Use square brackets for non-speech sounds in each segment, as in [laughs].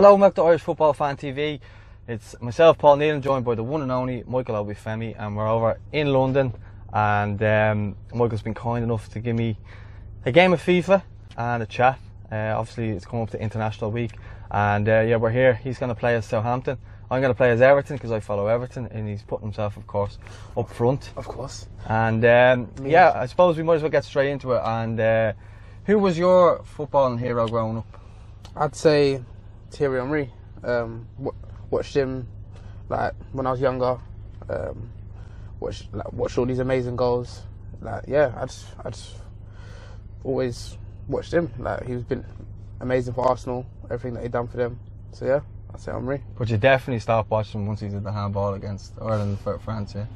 Hello, welcome to Irish Football Fan TV. It's myself, Paul Neal, joined by the one and only Michael Obafemi, and we're over in London. And um, Michael's been kind enough to give me a game of FIFA and a chat. Uh, obviously, it's coming up to International Week, and uh, yeah, we're here. He's going to play as Southampton. I'm going to play as Everton because I follow Everton, and he's putting himself, of course, up front. Of course. And um, yeah, I suppose we might as well get straight into it. And uh, who was your footballing hero growing up? I'd say Thierry Henry. Um, watched him like when I was younger. Um, watched like, watched all these amazing goals. Like yeah, I just I just always watched him. Like he's been amazing for Arsenal. Everything that he done for them. So yeah, I'd say Henry. But you definitely stopped watching once he did the handball against Ireland for France, yeah?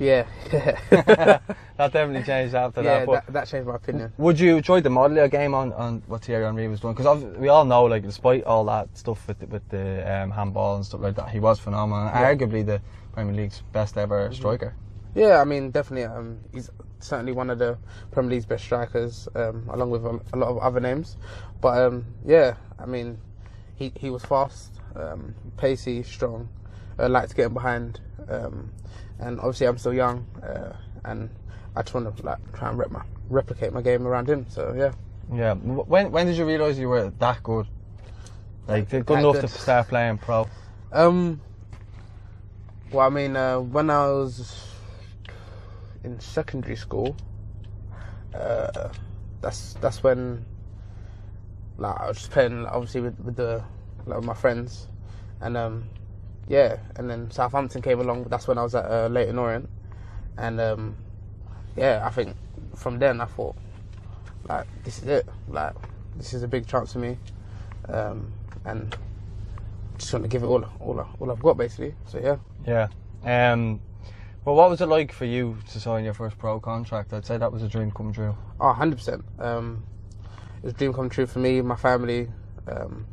Yeah, [laughs] [laughs] that definitely changed after yeah. that. But That, that changed my opinion. would you enjoy the model game on, on what Thierry Henry was doing? Because we all know, like, despite all that stuff with the, with the um, handball and stuff like that, he was phenomenal. Yeah. Arguably the Premier League's best ever striker. Yeah, I mean, definitely. Um, he's certainly one of the Premier League's best strikers, um, along with a, a lot of other names. But um, yeah, I mean, he he was fast, um, pacey, strong. Uh, liked to get him behind, um, and obviously I'm still young, uh, and I just want to like try and rep my, replicate my game around him. So yeah, Yeah. When when did you realise you were that good? Like, good That enough good. to start playing pro? Um. Well, I mean, uh, when I was in secondary school, uh, that's that's when, like, I was just playing like, obviously with, with the like, with my friends, and um, yeah, and then Southampton came along. That's when I was at uh, Leyton Orient, and um, yeah, I think from then I thought, like, this is it. Like, this is a big chance for me, um, and just want to give it all, all, all I've got basically. So yeah. Yeah. Um, well, what was it like for you to sign your first pro contract? I'd say that was a dream come true. Oh, 100%. Um, it was a dream come true for me, my family. Um,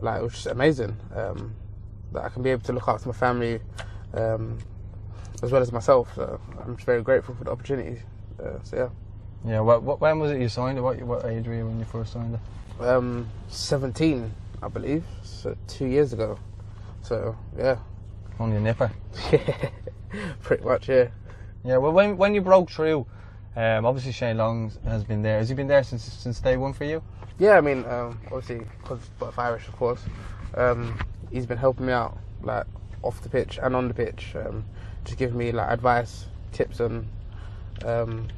like, it was just amazing. Um, that I can be able to look after my family um, as well as myself. So I'm just very grateful for the opportunity. Uh, so, yeah. Yeah. What, what, when was it you signed? What, what age were you when you first signed it? Um, 17, I believe. So, two years ago. So, yeah. Only a nipper. [laughs] yeah. Pretty much, yeah. Yeah, well, when when you broke through, um, obviously Shane Long has been there. Has he been there since since day one for you? Yeah, I mean, um, obviously, because both Irish, of course, um, he's been helping me out, like, off the pitch and on the pitch, um, just giving me, like, advice, tips on, um,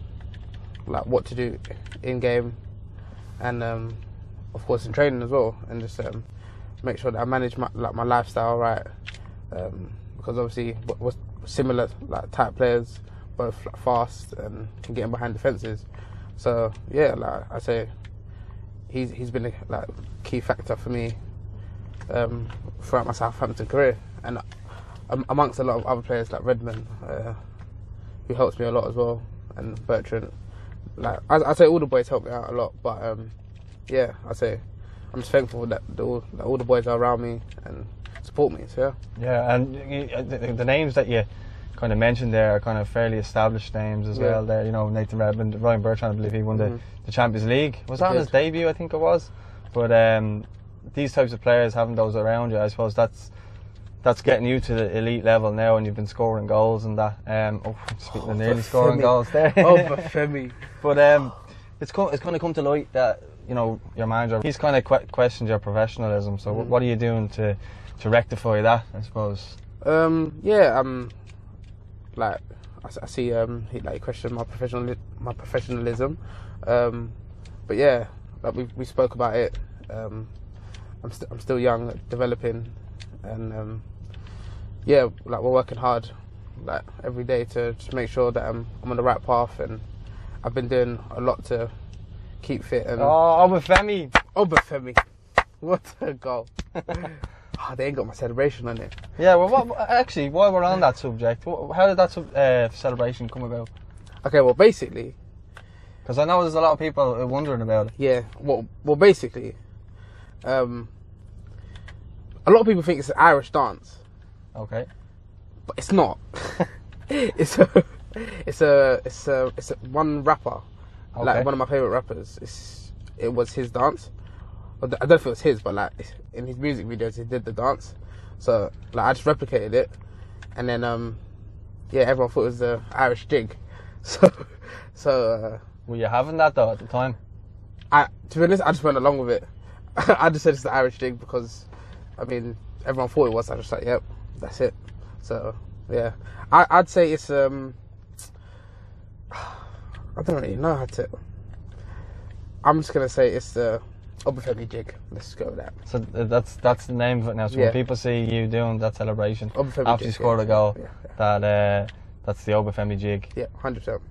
like, what to do in game, and, um, of course, in training as well, and just um, make sure that I manage my, like, my lifestyle right, um, because obviously, we're similar, like, type players, both fast and can get in behind defences. So, yeah, like I say, he's he's been a like key factor for me um, throughout my Southampton career, and um, amongst a lot of other players like Redmond, uh, who helps me a lot as well, and Bertrand. Like I, I say, all the boys help me out a lot, but um, yeah, I say I'm just thankful that the, all, that all the boys are around me and support me. So yeah. Yeah, and you, the, the names that you kind of mentioned there are kind of fairly established names as Yeah. well. There, you know, Nathan Redmond, Ryan Bertrand, I believe he won the, Mhm. the Champions League. Was that on his debut? I think it was. But um, these types of players, having those around you, I suppose that's that's getting you to the elite level now, and you've been scoring goals and that. Um, oh, speaking of nearly scoring goals there. Oh, [laughs] but Femi. But um, it's co- it's kind of come to light that you know your manager he's kind of que- questioned your professionalism. So Mm. wh- what are you doing to to rectify that? I suppose. Um, yeah, um, like I see, um, he like questioned my professional my professionalism, um, but yeah, like we we spoke about it. Um, I'm st- I'm still young, developing, and um, yeah, like we're working hard, like every day to just make sure that I'm I'm on the right path, and I've been doing a lot to keep fit and Oh, with Femi. Obafemi, what a goal! oh, [laughs] they ain't got my celebration on it. Yeah. Well, what, actually, while we're on that subject, how did that uh, celebration come about? Okay, well, basically, Because I know there's a lot of people wondering about it. Yeah, well, well, basically, um, a lot of people think it's an Irish dance, Okay. but it's not. [laughs] [laughs] it's a, it's a, it's a, it's a one rapper, Okay. like one of my favorite rappers. It's, it was his dance. I don't know if it was his, but like in his music videos, he did the dance. So like I just replicated it, and then um, yeah, everyone thought it was the Irish jig. [laughs] So so uh, Were you having that though at the time? I to be honest, I just went along with it. [laughs] I just said it's the Irish jig because I mean everyone thought it was. I just like yep, that's it. So yeah, I, I'd say it's um. [sighs] I don't really know how to. I'm just gonna say it's the Obafemi jig. Let's go with that. So that's that's the name of it now. So Yeah. when people see you doing that celebration Obafemi after you jig, scored yeah. a goal, yeah. that uh, that's the Obafemi jig. Yeah, hundred percent.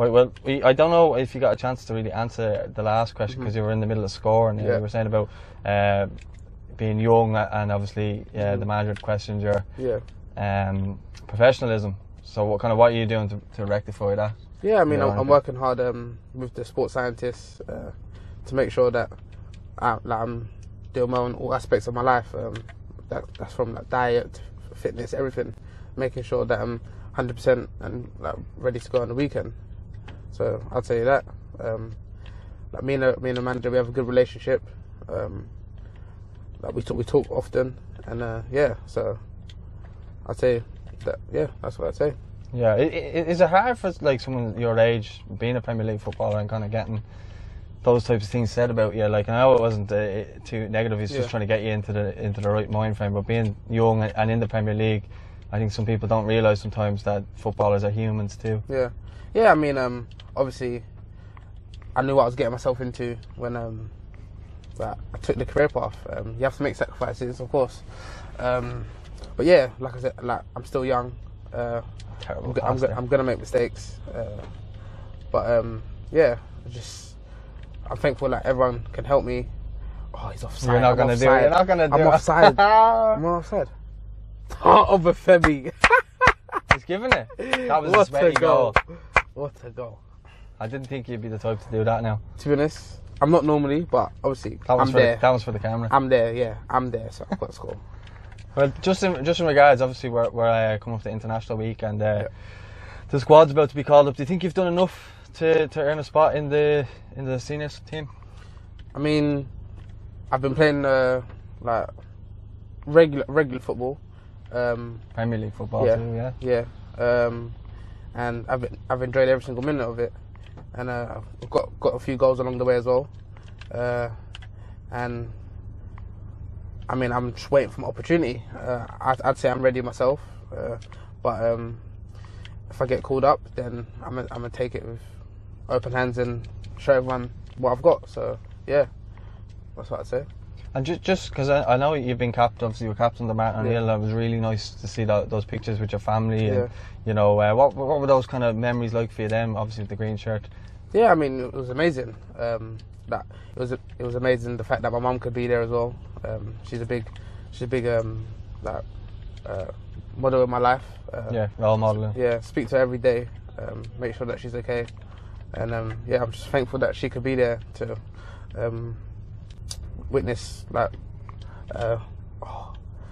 Well, well we, I don't know if you got a chance to really answer the last question because you were in the middle of scoring. Mm-hmm. Yeah. you were saying about uh, being young and obviously uh, Mm-hmm. the manager questioned your Yeah. um, professionalism. So what kind of what are you doing to, to rectify that? Yeah, I mean, Yeah, I'm, I'm working hard um, with the sports scientists uh, to make sure that I, like, I'm doing well in all aspects of my life. Um, that, that's from like diet, fitness, everything. Making sure that I'm 100% and like ready to go on the weekend. So I'll tell you that. Um, like me and the, me and the manager, we have a good relationship. Um, like we talk, we talk often, and uh, yeah. So I'll tell you that. Yeah, that's what I'd say. Yeah, is it hard for like someone your age being a Premier League footballer and kind of getting those types of things said about you? Like I know it wasn't uh, too negative. He's Yeah. just trying to get you into the into the right mind frame. But being young and in the Premier League, I think some people don't realise sometimes that footballers are humans too. Yeah, yeah. I mean, um, obviously, I knew what I was getting myself into when um, that I took the career path. Um, you have to make sacrifices, of course. Um, but yeah, like I said, like I'm still young. Uh, Terrible. I'm, go- I'm, go- I'm gonna make mistakes. Uh, but um, yeah, I just I'm thankful that everyone can help me. Oh, he's offside. You're not I'm gonna do it. offside. You're not gonna do I'm it. offside. [laughs] I'm offside. Oh, Obafemi. [laughs] He's giving it. That was a what sweaty a goal. goal. What a goal. I didn't think you'd be the type to do that now. to be honest, I'm not normally, but obviously That was I'm for there. the, that was for the camera. I'm there, yeah, I'm there, so I've got to score. [laughs] Well, just in just in regards, obviously we're we're uh, coming up to International Week and uh, the squad's about to be called up. Do you think you've done enough to, to earn a spot in the in the seniors team? I mean, I've been playing uh, like regular regular football, um, Premier League football Yeah. too, yeah. yeah, um, and I've I've enjoyed every single minute of it, and uh, I've got got a few goals along the way as well, uh, and I mean I'm just waiting for my opportunity. Uh, I'd, I'd say I'm ready myself, uh, but um, if I get called up, then I'm gonna, I'm gonna take it with open hands and show everyone what I've got. So yeah, that's what I'd say. And just just because I, I know you've been captain, obviously you were captain of Martin Yeah. It was really nice to see that, those pictures with your family Yeah. and you know uh, what what were those kind of memories like for you? Them obviously with the green shirt. Yeah, I mean it was amazing. Um, that it was it was amazing the fact that my mum could be there as well. Um, she's a big she's a big um, like, uh, model in my life. Uh, Yeah, role modeling. yeah. Speak to her every day. Um, make sure that she's okay. And um, yeah, I'm just thankful that she could be there to um, witness like uh,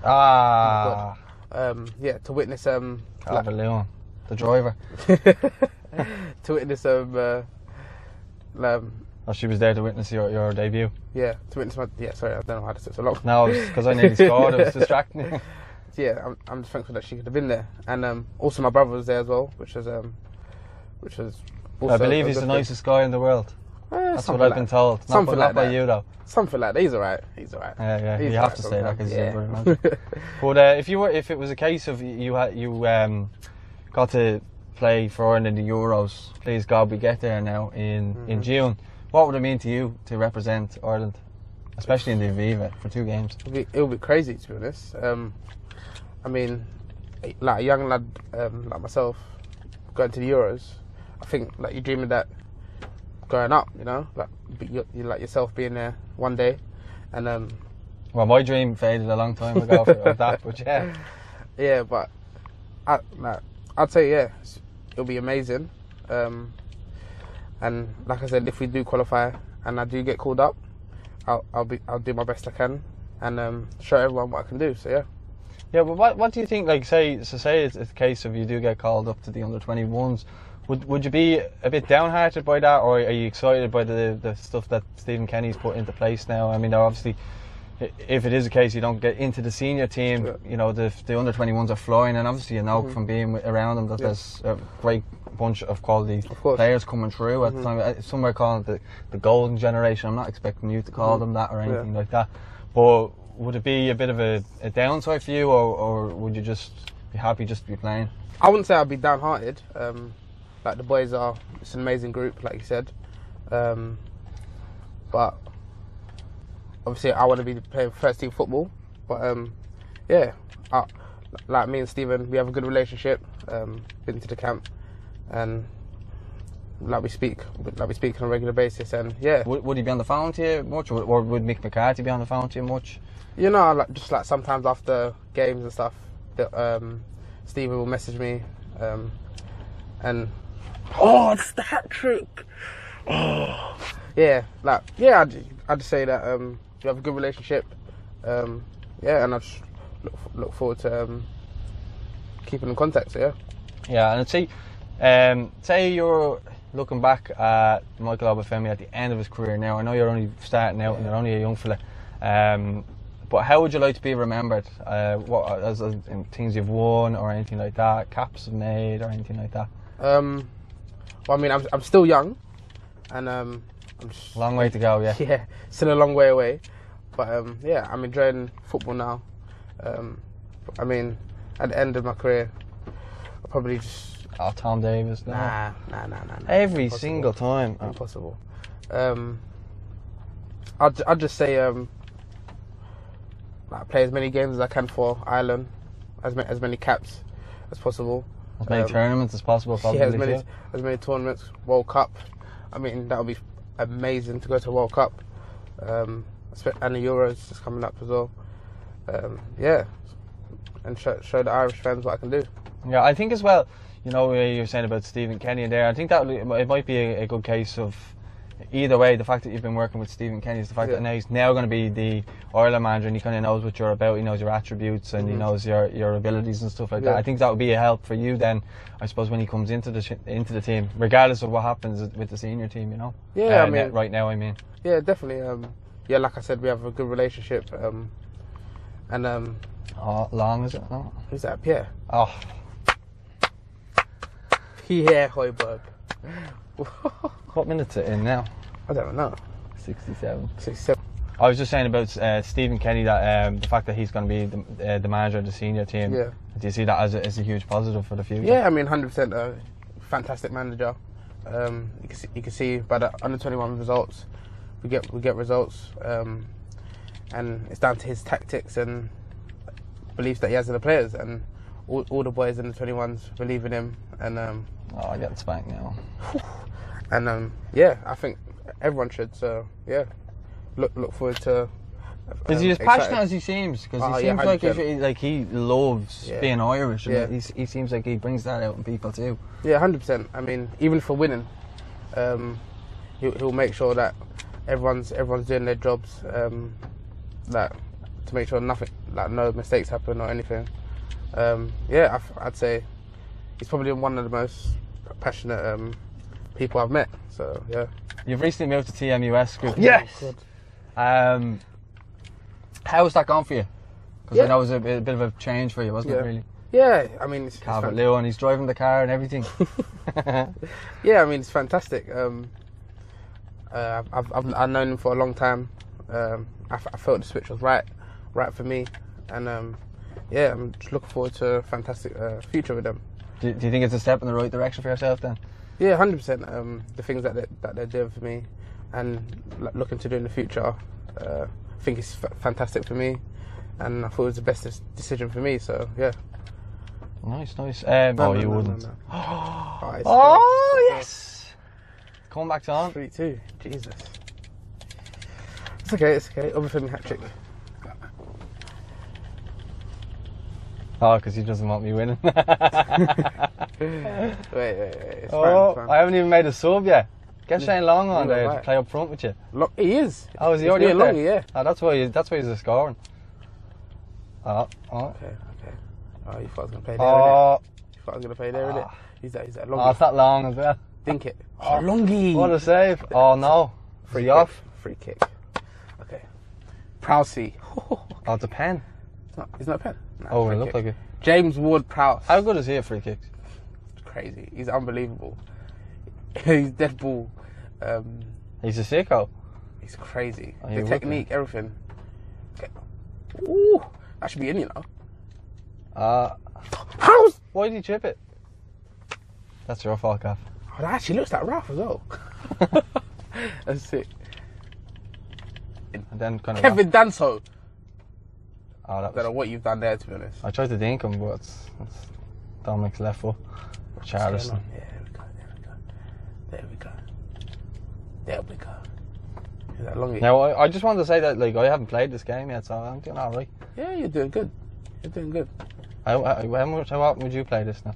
Ah, um, yeah to witness um, like, Calvert Lewin, the driver. [laughs] to witness um, uh, um Oh, she was there to witness your, your debut. yeah to witness my yeah sorry I don't know how to say it so long. No, because I nearly scored. It was [laughs] distracting. yeah, I'm, I'm just thankful that she could have been there, and um, also my brother was there as well, which was um, which was. Also I believe he's the thing. nicest guy in the world. Eh, That's what I've like- been told. Not, something not like by that. you though. Something like that. He's alright. He's alright. Yeah, yeah. He's you have to say that because yeah. very man. But uh, if you were, if it was a case of you had you um, got to play for Ireland in the Euros, please God, we get there now in Mm-hmm. in June. What would it mean to you to represent Ireland, especially in the Aviva for two games? It'll be, it'll be crazy to be honest. Um, I mean, like a young lad um, like myself going to the Euros, I think like you dream of that growing up, you know, like you, you like yourself being there one day, and um, Well, my dream faded a long time ago for, that, but yeah, [laughs] yeah, but I like I'd say yeah, it'll be amazing. Um, and like I said, if we do qualify and I do get called up, I'll I'll be I'll do my best I can and um, show everyone what I can do. So yeah. yeah. But what what do you think? Like, say, so say it's, it's a case of you do get called up to the under twenty ones. Would Would you be a bit downhearted by that, or are you excited by the the stuff that Stephen Kenny's put into place now? I mean, obviously. If it is a case you don't get into the senior team, Yeah. you know the the under twenty ones are flying, and obviously you know Mhm. from being around them that Yeah. there's a great bunch of quality Of players coming through at the Mhm. time. Some are calling it the, the golden generation. I'm not expecting you to call Mhm. them that or Yeah. anything like that. But would it be a bit of a, a downside for you, or, or would you just be happy just to be playing? I wouldn't say I'd be downhearted. Um, like the boys are, it's an amazing group, like you said. Um, but obviously, I want to be playing first team football. But um, yeah, I, like me and Stephen, we have a good relationship. Um, been to the camp, and like we speak, like we speak on a regular basis. And yeah, Would, would he be on the phone to you much, or, or would Mick McCarthy be on the phone to you much? you know, like just like sometimes after games and stuff, that um, Stephen will message me, um, and oh, it's the hat trick. Oh, yeah, like yeah, I'd, I'd say that um, we have a good relationship. Um, yeah, and I just look, look forward to um, keeping in contact. So yeah, Yeah, and I'd say, um, say you're looking back at Michael Obafemi at the end of his career now. I know you're only starting out and you're only a young fella. Um, but how would you like to be remembered? Uh, what as, as in things you've won or anything like that, caps made or anything like that? Um, well, I mean, I'm I'm still young, and um, I'm just, Long way to go, yeah. [laughs] yeah, still a long way away. But um, yeah, I'm enjoying football now. Um, I mean, at the end of my career, I'll probably just Oh, Tom Davies. No. nah, nah, nah, nah. nah. Every Impossible. single time. Oh, impossible. Um, I'd I'd just say um, like play as many games as I can for Ireland, as many as many caps as possible. As many Um, tournaments as possible, probably. yeah, as many too. as many tournaments, World Cup. I mean, that would be amazing to go to World Cup, um, and the Euros is coming up as well. Um, yeah, and show, show the Irish fans what I can do. Yeah, I think as well. You know, you were saying about Stephen Kenny in there. I think that it might be a, a good case of either way. The fact that you've been working with Stephen Kenny is the fact Yeah. that now he's now going to be the Ireland manager, and he kind of knows what you're about. He knows your attributes and he Mhm. knows your your abilities and stuff like that. I think that would be a help for you then. I suppose when he comes into the into the team, regardless of what happens with the senior team, you know. Yeah, Uh, I mean, right now, I mean. yeah, definitely. Um, yeah, like I said, we have a good relationship. Um, and um, Oh, long is it? No. who's that? Pierre. Oh, Pierre Højbjerg. [laughs] what minute's it in now? I don't know. Sixty-seven. Sixty-seven. I was just saying about uh, Stephen Kenny that um, the fact that he's going to be the, uh, the manager of the senior team. Yeah. Do you see that as a, as a huge positive for the future? Yeah, I mean, hundred percent. Uh, fantastic manager. Um, you can see, you can see by the under twenty one results, we get we get results, um, and it's down to his tactics and beliefs that he has in the players, and all, all the boys in the twenty ones believe in him, and um, Oh, I get spanked now. [sighs] and um, yeah, I think everyone should. So yeah, look look forward to. Is he um, as passionate excited. as he seems? Because Oh, he yeah, seems like 100%. he, like he loves Yeah. being Irish, and Yeah. he's, he seems like he brings that out in people too. Yeah, hundred percent. I mean, even for winning, um, he'll, he'll make sure that everyone's everyone's doing their jobs. Um, that to make sure nothing, like no mistakes happen or anything. Um, yeah, I, would say he's probably one of the most passionate um, people I've met. So yeah. You've recently moved to TMUS group. Good. Um, how has that gone for you? Because I Yeah. know it was a bit, a bit of a change for you, wasn't Yeah. it? Really, Yeah, I mean, it's, Calvert fan- Lewin, he's driving the car and everything. [laughs] [laughs] yeah, I mean, it's fantastic. Um, uh, I've, I've I've known him for a long time. Um, I, f- I felt the switch was right, right for me, and um, yeah, I'm just looking forward to a fantastic uh, future with them. Do, do you think it's a step in the right direction for yourself then? Yeah, hundred percent. Um, the things that they, that they're doing for me, and looking to do in the future, uh, I think it's f- fantastic for me, and I thought it was the best decision for me. So yeah. Nice, nice. Um, No, oh, no, you no, wouldn't. [gasps] Oh, Oh great. yes. Come back on. Three two. Jesus. It's okay. It's okay. Obafemi hat trick. Oh, because he doesn't want me winning. [laughs] Wait, wait, wait. It's oh, fine. Fine. I haven't even made a sub yet. Get Shane Long on there to play up front with you. Look, he is. Oh, is he already up there? Longy, yeah. Oh, that's why. You, that's why he's scoring. Oh, oh, Okay, okay. Oh, you thought I was gonna play there, oh. You thought I was gonna play there, innit? Ah. He's that. He's that Oh, long. it's that long as well. Think it. [laughs] Oh, longy. What a save. Oh no. free Free kick. off. Free kick. Okay. Prowsey. [laughs] Oh, it's a pen. Not. It's not a pen. Nah, Oh, it looked like it. James Ward Prowse. How good is he at free kicks? It's crazy. He's unbelievable. [laughs] he's dead ball. Um, He's a sicko. he's crazy. Oh, the technique, everything. Okay. Ooh, that should be in, you know. Uh, How's? why did he chip it? That's your fault, Gav. Oh, that actually looks like Ralph as well. [laughs] [laughs] That's sick. And then kind of. Kevin Danso. Oh, that I don't know what you've done there, to be honest. I tried to dink him, but it's, it's Dominic's left foot. Charleston. Yeah, there we go. There we go. There we go. There we go. Is that longy? Now, I, I just wanted to say that like I haven't played this game yet, so I'm doing all right. Yeah, you're doing good. You're doing good. How, how, how much? How often would you play this now?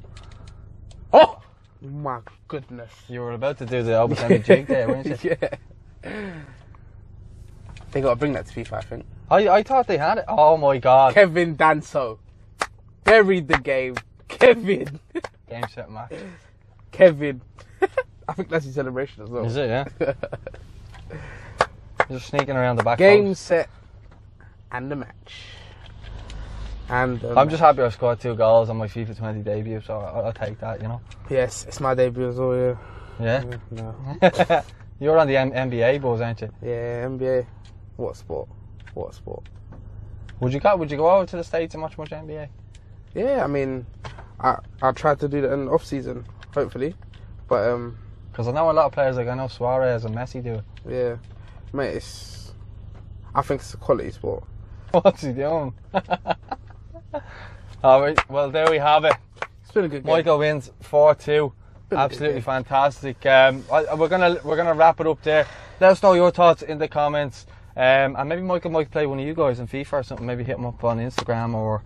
Oh my goodness. You were about to do the Obafemi jig there, weren't you? [laughs] yeah. They got to bring that to FIFA, I think. I, I thought they had it. Oh my god. Kevin Danso buried the game. Kevin, Game set match. Kevin. [laughs] I think that's his celebration as well. Is it? Yeah. [laughs] Just sneaking around the back. Game post. set and the match. And um, I'm just happy I scored two goals on my FIFA 20 debut, so I'll, I'll take that. You know. yes, it's my debut as well. Yeah. Yeah. Yeah, no. [laughs] You're on the M- NBA buzz, aren't you? yeah, NBA. What sport? What sport? Would you go? Would you go over to the states and watch more NBA? Yeah, I mean, I I tried to do that in off season, hopefully, but um, Because I know a lot of players like I know Suarez and Messi do it. yeah, mate, it's. I think it's a quality sport. [laughs] What's he doing? [laughs] All right. Well, there we have it. It's been a good game. Michael wins four two. Been a good Absolutely fantastic. Um, I, we're gonna we're gonna wrap it up there. Let us know your thoughts in the comments. Um, and maybe Michael might play one of you guys in FIFA or something. Maybe hit him up on Instagram or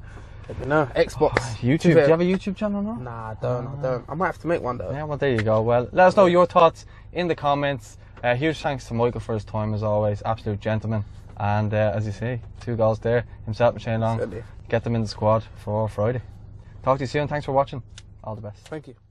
no. Xbox. YouTube. Do you have a YouTube channel now? Nah, I don't. I don't. I might have to make one though. Yeah, well, there you go. Well, let us know your thoughts in the comments. Uh, huge thanks to Michael for his time as always. Absolute gentleman. And uh, as you see, two goals there. Himself and Shane Long. Certainly. Get them in the squad for Friday. Talk to you soon. Thanks for watching. All the best. Thank you.